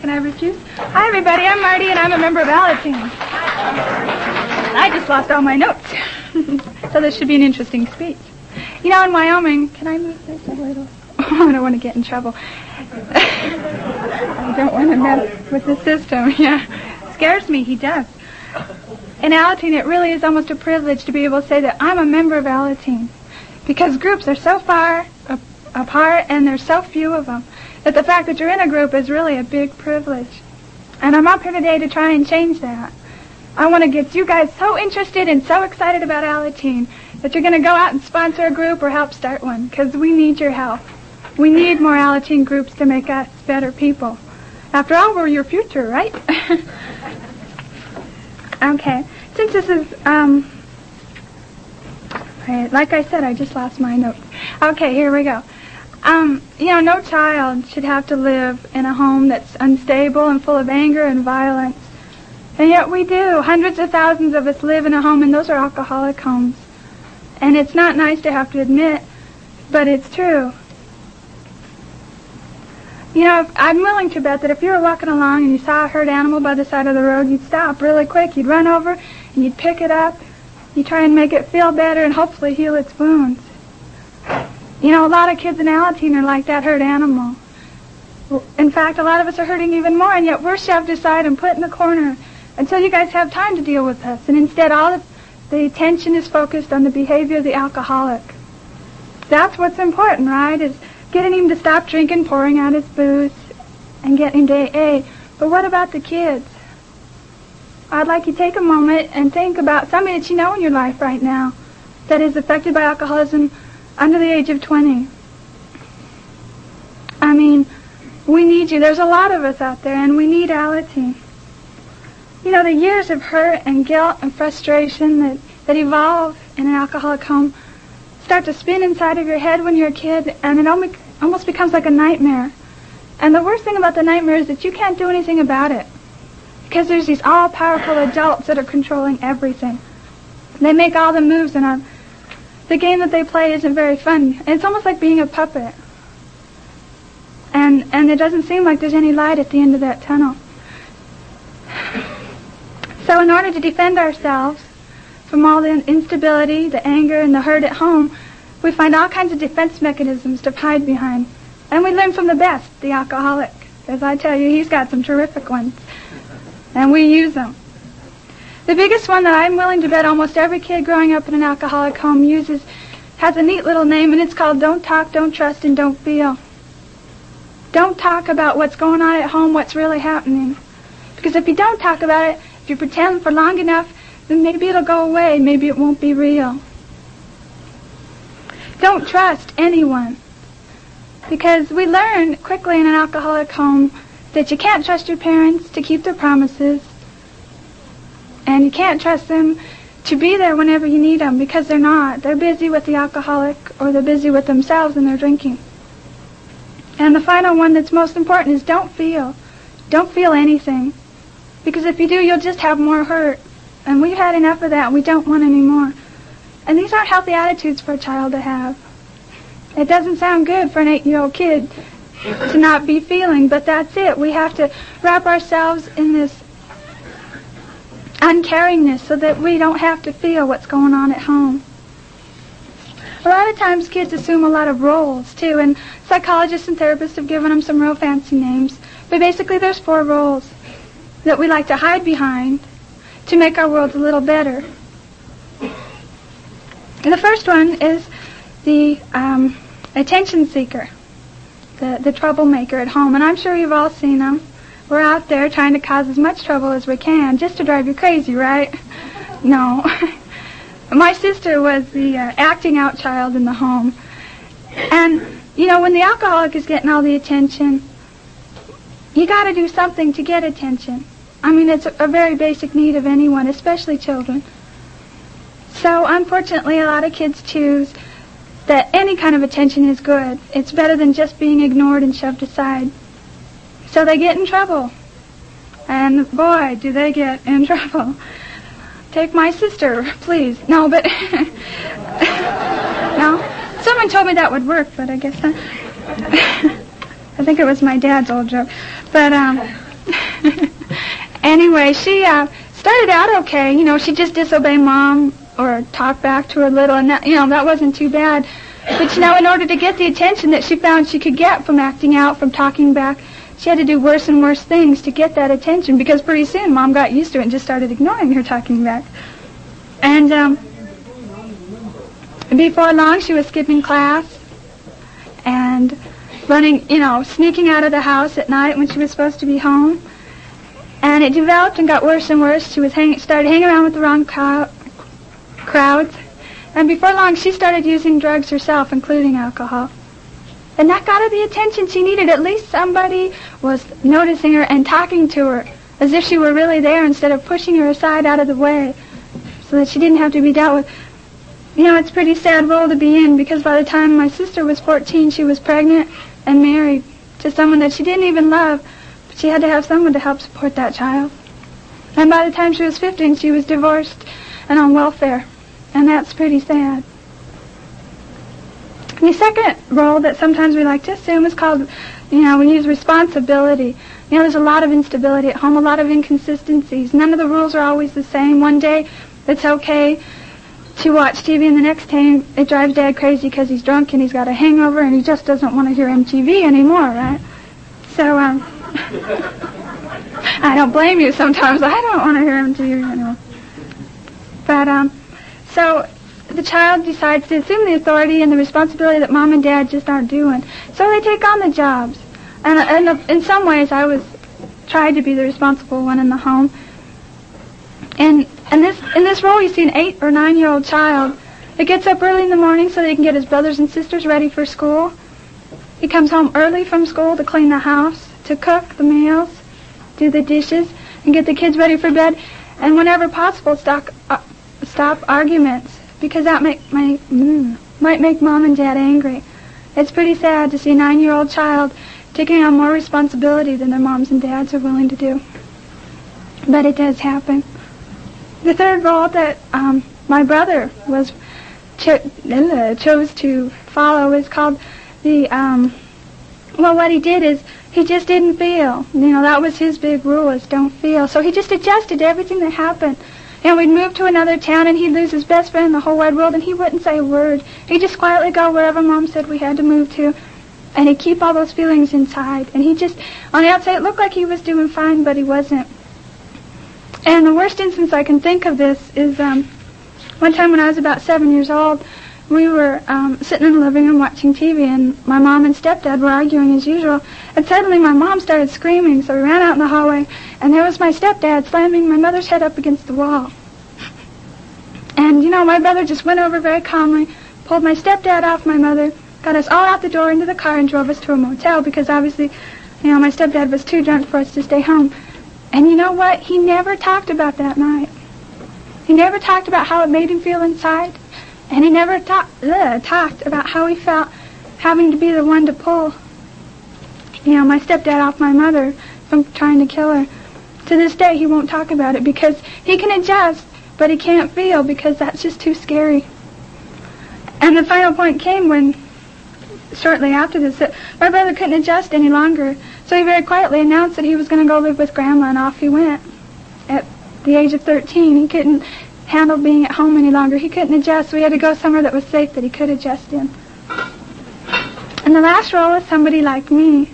Can I refuse? Hi, everybody. I'm Marty, and I'm a member of Alateen. I just lost all my notes. so this should be an interesting speech. You know, in Wyoming, can I move this a little? I don't want to get in trouble. I don't want to mess with the system. Yeah. Scares me. He does. In Alateen, it really is almost a privilege to be able to say that I'm a member of Alateen. Because groups are so far apart and there's so few of them that the fact that you're in a group is really a big privilege. And I'm up here today to try and change that. I want to get you guys so interested and so excited about Alateen that you're going to go out and sponsor a group or help start one because we need your help. We need more Alateen groups to make us better people. After all, we're your future, right? okay. Since this is, um, like I said, I just lost my note. Okay, here we go. Um, you know, no child should have to live in a home that's unstable and full of anger and violence. And yet we do. Hundreds of thousands of us live in a home, and those are alcoholic homes. And it's not nice to have to admit, but it's true. You know, I'm willing to bet that if you were walking along and you saw a hurt animal by the side of the road, you'd stop really quick. You'd run over and you'd pick it up. You'd try and make it feel better and hopefully heal its wounds. You know, a lot of kids in Alateen are like that hurt animal. In fact, a lot of us are hurting even more, and yet we're shoved aside and put in the corner until you guys have time to deal with us. And instead, all the, the attention is focused on the behavior of the alcoholic. That's what's important, right? Is getting him to stop drinking, pouring out his booze, and getting him to. But what about the kids? I'd like you to take a moment and think about somebody that you know in your life right now that is affected by alcoholism under the age of 20. I mean, we need you. There's a lot of us out there, and we need Alateen. You know, the years of hurt and guilt and frustration that, that evolve in an alcoholic home start to spin inside of your head when you're a kid, and it almost becomes like a nightmare. And the worst thing about the nightmare is that you can't do anything about it. Because there's these all-powerful adults that are controlling everything. They make all the moves, and I'm, the game that they play isn't very fun. It's almost like being a puppet. And and it doesn't seem like there's any light at the end of that tunnel. So in order to defend ourselves from all the instability, the anger, and the hurt at home, we find all kinds of defense mechanisms to hide behind. And we learn from the best, the alcoholic. As I tell you, he's got some terrific ones. And we use them. The biggest one that I'm willing to bet almost every kid growing up in an alcoholic home uses has a neat little name, and it's called Don't Talk, Don't Trust, and Don't Feel. Don't talk about what's going on at home, what's really happening. Because if you don't talk about it, if you pretend for long enough, then maybe it'll go away. Maybe it won't be real. Don't trust anyone. Because we learn quickly in an alcoholic home that you can't trust your parents to keep their promises. And you can't trust them to be there whenever you need them because they're not. They're busy with the alcoholic or they're busy with themselves and they're drinking. And the final one that's most important is don't feel. Don't feel anything. Because if you do, you'll just have more hurt. And we've had enough of that. We don't want any more. And these aren't healthy attitudes for a child to have. It doesn't sound good for an eight-year-old kid to not be feeling, but that's it. We have to wrap ourselves in this uncaringness so that we don't have to feel what's going on at home. A lot of times kids assume a lot of roles too, and psychologists and therapists have given them some real fancy names. But basically there's four roles that we like to hide behind to make our world a little better. And the first one is the um, attention seeker, the, the troublemaker at home. And I'm sure you've all seen them. We're out there trying to cause as much trouble as we can just to drive you crazy, right? No. My sister was the uh, acting out child in the home. And, you know, when the alcoholic is getting all the attention, you got to do something to get attention. I mean, it's a, a very basic need of anyone, especially children. So, unfortunately, a lot of kids choose that any kind of attention is good. It's better than just being ignored and shoved aside. So they get in trouble. And boy, do they get in trouble. Take my sister, please. No, but no. Someone told me that would work, but I guess not. I think it was my dad's old joke. But um, anyway, she uh, started out okay. You know, she just disobeyed mom or talked back to her a little, and that, you know that wasn't too bad. But you know, in order to get the attention that she found she could get from acting out, from talking back, she had to do worse and worse things to get that attention. Because pretty soon, mom got used to it and just started ignoring her talking back. And um, before long, she was skipping class and running, you know, sneaking out of the house at night when she was supposed to be home. And it developed and got worse and worse. She was hang- started hanging around with the wrong crowd crowds. And before long, she started using drugs herself, including alcohol. And that got her the attention she needed. At least somebody was noticing her and talking to her as if she were really there instead of pushing her aside out of the way so that she didn't have to be dealt with. You know, it's a pretty sad role to be in because by the time my sister was 14, she was pregnant and married to someone that she didn't even love, but she had to have someone to help support that child. And by the time she was 15, she was divorced and on welfare. And that's pretty sad. The second role that sometimes we like to assume is called, you know, we use responsibility. You know, there's a lot of instability at home, a lot of inconsistencies. None of the rules are always the same. One day it's okay to watch TV, and the next day it drives Dad crazy because he's drunk and he's got a hangover and he just doesn't want to hear MTV anymore, right? So, um, I don't blame you sometimes. I don't want to hear MTV anymore. But, um, so the child decides to assume the authority and the responsibility that mom and dad just aren't doing. So they take on the jobs. And, and in some ways, I was tried to be the responsible one in the home. And and this in this role, you see an eight or nine year old child that gets up early in the morning so they can get his brothers and sisters ready for school. He comes home early from school to clean the house, to cook the meals, do the dishes, and get the kids ready for bed. And whenever possible, stop uh, stop arguments because that might, mm, might make mom and dad angry. It's pretty sad to see a nine-year-old child taking on more responsibility than their moms and dads are willing to do. But it does happen. The third role that um, my brother was cho- uh, chose to follow is called the. Um, well, what he did is he just didn't feel. You know, that was his big rule: is don't feel. So he just adjusted everything that happened. And we'd move to another town, and he'd lose his best friend in the whole wide world, and he wouldn't say a word. He'd just quietly go wherever Mom said we had to move to, and he'd keep all those feelings inside. And he just, on the outside, it looked like he was doing fine, but he wasn't. And the worst instance I can think of this is um, one time when I was about seven years old, we were um, sitting in the living room watching TV, and my mom and stepdad were arguing as usual. And suddenly my mom started screaming, so we ran out in the hallway, and there was my stepdad slamming my mother's head up against the wall. And, you know, my brother just went over very calmly, pulled my stepdad off my mother, got us all out the door into the car, and drove us to a motel because obviously, you know, my stepdad was too drunk for us to stay home. And you know what? He never talked about that night. He never talked about how it made him feel inside. And he never ugh, talked about how he felt having to be the one to pull, you know, my stepdad off my mother from trying to kill her. To this day, he won't talk about it because he can adjust, but he can't feel because that's just too scary. And the final point came when, shortly after this, that my brother couldn't adjust any longer. So he very quietly announced that he was going to go live with Grandma, and off he went. At the age of 13, he couldn't handle being at home any longer. He couldn't adjust, he had to go somewhere that was safe that he could adjust in. And the last role is somebody like me.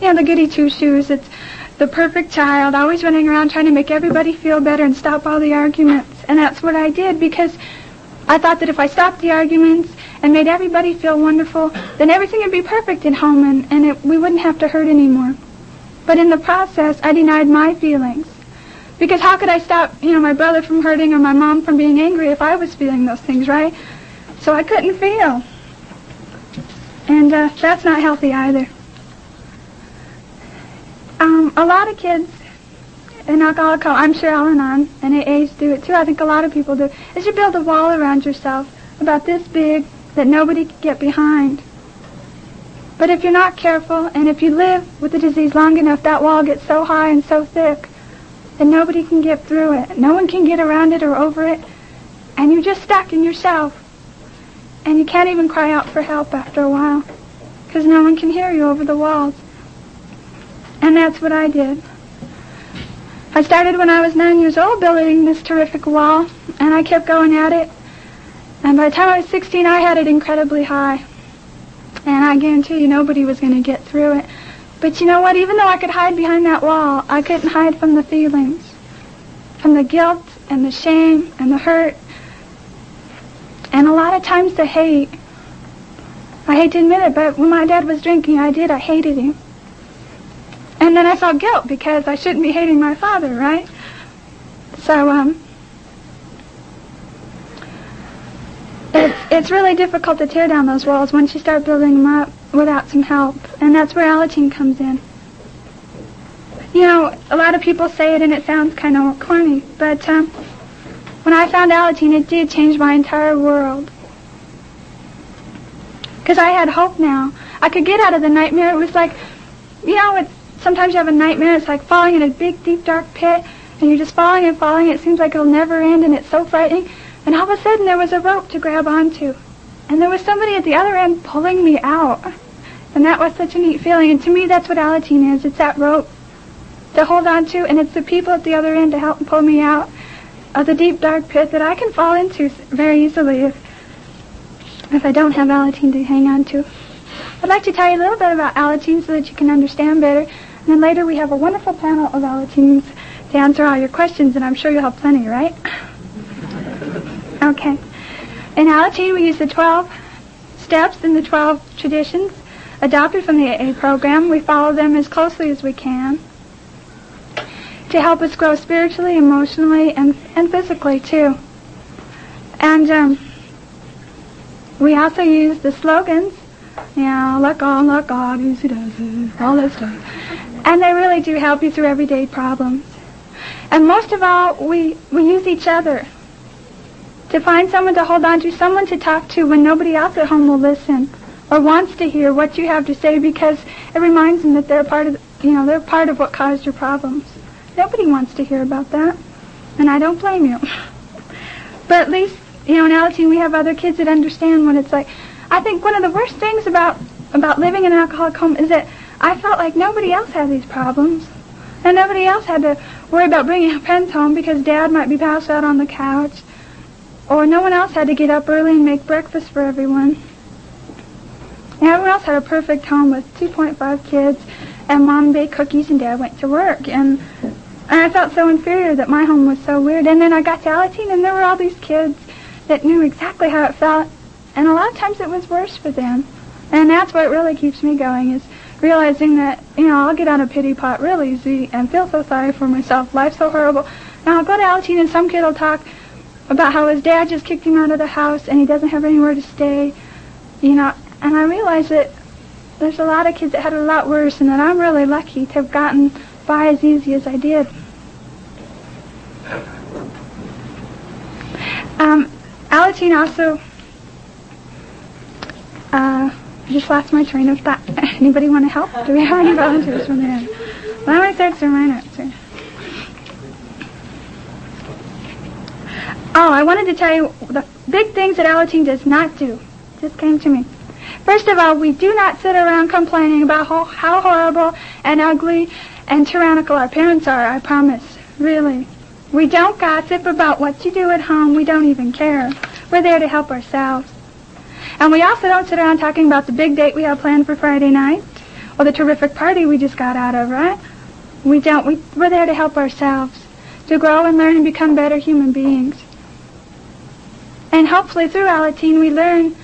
You know, the goody two-shoes. It's the perfect child, always running around trying to make everybody feel better and stop all the arguments. And that's what I did because I thought that if I stopped the arguments and made everybody feel wonderful, then everything would be perfect at home and, and it, we wouldn't have to hurt anymore. But in the process, I denied my feelings. Because how could I stop, you know, my brother from hurting or my mom from being angry if I was feeling those things, right? So I couldn't feel. And uh, that's not healthy either. Um, a lot of kids in alcoholic I'm sure Al-Anon and AAs do it too. I think a lot of people do. Is you build a wall around yourself about this big that nobody can get behind. But if you're not careful and if you live with the disease long enough, that wall gets so high and so thick that nobody can get through it. No one can get around it or over it. And you're just stuck in yourself. And you can't even cry out for help after a while because no one can hear you over the walls. And that's what I did. I started when I was nine years old building this terrific wall, and I kept going at it. And by the time I was 16, I had it incredibly high. And I guarantee you nobody was going to get through it. But you know what? Even though I could hide behind that wall, I couldn't hide from the feelings. From the guilt and the shame and the hurt. And a lot of times the hate. I hate to admit it, but when my dad was drinking, I did. I hated him. And then I felt guilt because I shouldn't be hating my father, right? So, um, it's, really difficult to tear down those walls once you start building them up without some help. And that's where Alateen comes in. You know, a lot of people say it and it sounds kind of corny, but um, when I found Alateen, it did change my entire world. Because I had hope now. I could get out of the nightmare. It was like, you know, it's sometimes you have a nightmare. It's like falling in a big, deep, dark pit, and you're just falling and falling. It seems like it'll never end, and it's so frightening. And all of a sudden, there was a rope to grab onto, and there was somebody at the other end pulling me out. And that was such a neat feeling. And to me, that's what Alateen is. It's that rope to hold on to, and it's the people at the other end to help pull me out of the deep, dark pit that I can fall into very easily if if I don't have Alateen to hang on to. I'd like to tell you a little bit about Alateen so that you can understand better. And then later we have a wonderful panel of Alateens to answer all your questions, and I'm sure you'll have plenty, right? Okay. In Alateen, we use the 12 steps and the 12 traditions adopted from the AA program. We follow them as closely as we can to help us grow spiritually, emotionally, and, and physically, too. And um, we also use the slogans, you know, let God, let God, easy does it, all that stuff. And they really do help you through everyday problems. And most of all, we, we use each other to find someone to hold on to, someone to talk to when nobody else at home will listen or wants to hear what you have to say because it reminds them that they're part of, you know, they're part of what caused your problems. Nobody wants to hear about that, and I don't blame you. but at least, you know, in Alateen we have other kids that understand what it's like. I think one of the worst things about about living in an alcoholic home is that I felt like nobody else had these problems, and nobody else had to worry about bringing friends home because Dad might be passed out on the couch, or no one else had to get up early and make breakfast for everyone. And everyone else had a perfect home with 2.5 kids, and Mom baked cookies and Dad went to work. And, and I felt so inferior that my home was so weird. And then I got to Alateen, and there were all these kids that knew exactly how it felt, and a lot of times it was worse for them. And that's what really keeps me going is realizing that, you know, I'll get on a pity pot real easy and feel so sorry for myself. Life's so horrible. Now I'll go to Alateen and some kid will talk about how his dad just kicked him out of the house and he doesn't have anywhere to stay, you know, and I realize that there's a lot of kids that had a lot worse and that I'm really lucky to have gotten by as easy as I did. Um, Alateen also, uh, I just lost my train of thought. Anybody want to help? Do we have any volunteers from there? Well, my thirds are my notes Oh, I wanted to tell you the big things that Alateen does not do. Just came to me. First of all, we do not sit around complaining about how, how horrible and ugly and tyrannical our parents are, I promise. Really. We don't gossip about what you do at home. We don't even care. We're there to help ourselves. And we also don't sit around talking about the big date we have planned for Friday night or the terrific party we just got out of, right? We don't. We, we're there to help ourselves, to grow and learn and become better human beings. And hopefully through Alateen we learn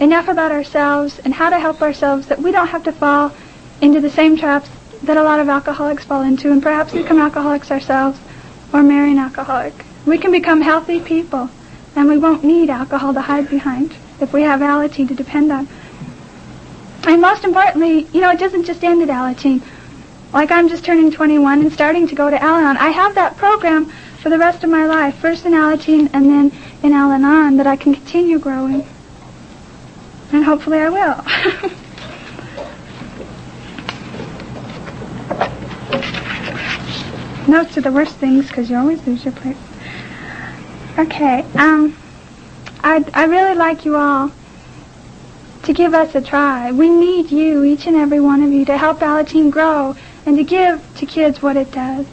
enough about ourselves and how to help ourselves that we don't have to fall into the same traps that a lot of alcoholics fall into and perhaps become alcoholics ourselves or marry an alcoholic. We can become healthy people and we won't need alcohol to hide behind if we have Alateen to depend on. And most importantly, you know, it doesn't just end at Alateen. Like I'm just turning 21 and starting to go to Al-Anon. I have that program for the rest of my life, first in Alateen and then in Al-Anon, that I can continue growing. And hopefully I will. Notes are the worst things because you always lose your place. Okay, um, I I really like you all to give us a try. We need you, each and every one of you, to help Alateen grow and to give to kids what it does.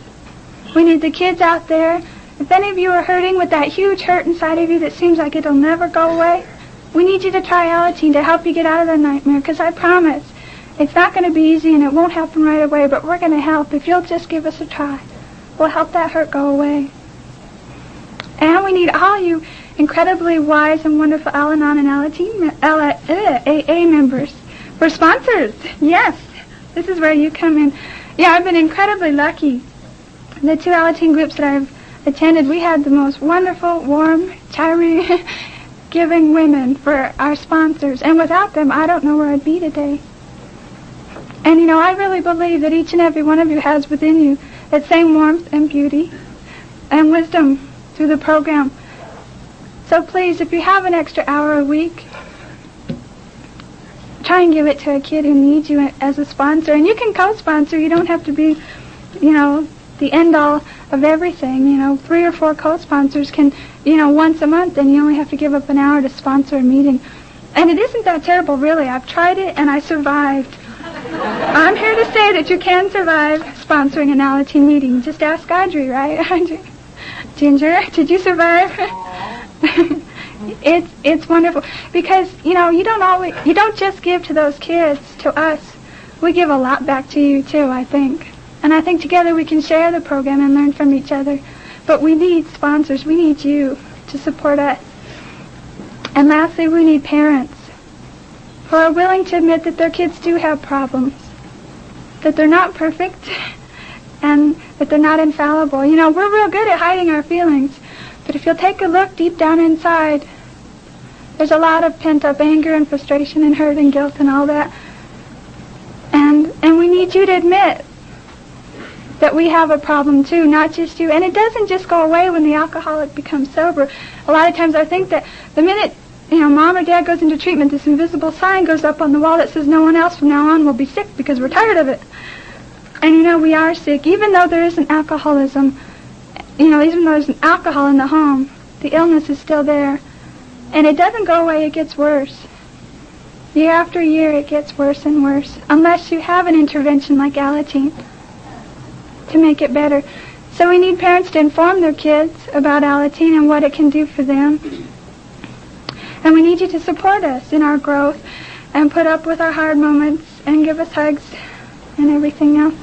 We need the kids out there. If any of you are hurting with that huge hurt inside of you that seems like it'll never go away, we need you to try Alateen to help you get out of the nightmare because I promise it's not going to be easy and it won't happen right away, but we're going to help if you'll just give us a try. We'll help that hurt go away. And we need all you incredibly wise and wonderful Al-Anon and Alateen, AA uh, members. We're sponsors. Yes. This is where you come in. Yeah, I've been incredibly lucky. The two Alateen groups that I've attended, we had the most wonderful, warm, charming, giving women for our sponsors. And without them, I don't know where I'd be today. And you know, I really believe that each and every one of you has within you that same warmth and beauty and wisdom through the program. So please, if you have an extra hour a week, try and give it to a kid who needs you as a sponsor. And you can co-sponsor. You don't have to be, you know, the end all of everything. You know, three or four co-sponsors can, you know, once a month, and you only have to give up an hour to sponsor a meeting. And it isn't that terrible, really. I've tried it, and I survived. I'm here to say that you can survive sponsoring an Alateen meeting. Just ask Audrey, right? Ginger, did you survive? it's it's wonderful because you know you don't always you don't just give to those kids to us. We give a lot back to you too, I think. And I think together we can share the program and learn from each other. But we need sponsors. We need you to support us. And lastly, we need parents who are willing to admit that their kids do have problems, that they're not perfect, and that they're not infallible. You know, we're real good at hiding our feelings, but if you'll take a look deep down inside, there's a lot of pent-up anger and frustration and hurt and guilt and all that. And and we need you to admit that we have a problem too, not just you. And it doesn't just go away when the alcoholic becomes sober. A lot of times I think that the minute you know, mom or dad goes into treatment, this invisible sign goes up on the wall that says no one else from now on will be sick because we're tired of it. And you know, we are sick. Even though there isn't alcoholism, you know, even though there's an alcohol in the home, the illness is still there. And it doesn't go away, it gets worse. Year after year, it gets worse and worse, unless you have an intervention like Alateen to make it better. So we need parents to inform their kids about Alateen and what it can do for them and we need you to support us in our growth and put up with our hard moments and give us hugs and everything else.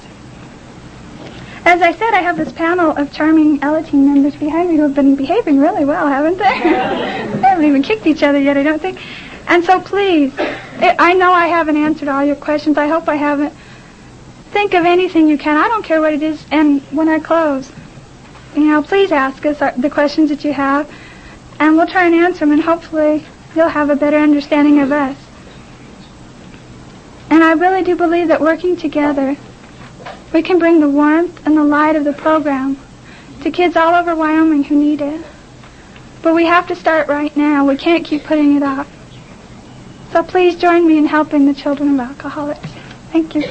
As I said, I have this panel of charming Alateen members behind me who have been behaving really well, haven't they? they haven't even kicked each other yet, I don't think. And so please, I know I haven't answered all your questions. I hope I haven't. Think of anything you can. I don't care what it is. And when I close, you know, please ask us the questions that you have, and we'll try and answer them, and hopefully you'll have a better understanding of us. And I really do believe that working together, we can bring the warmth and the light of the program to kids all over Wyoming who need it. But we have to start right now. We can't keep putting it off. So please join me in helping the children of alcoholics. Thank you.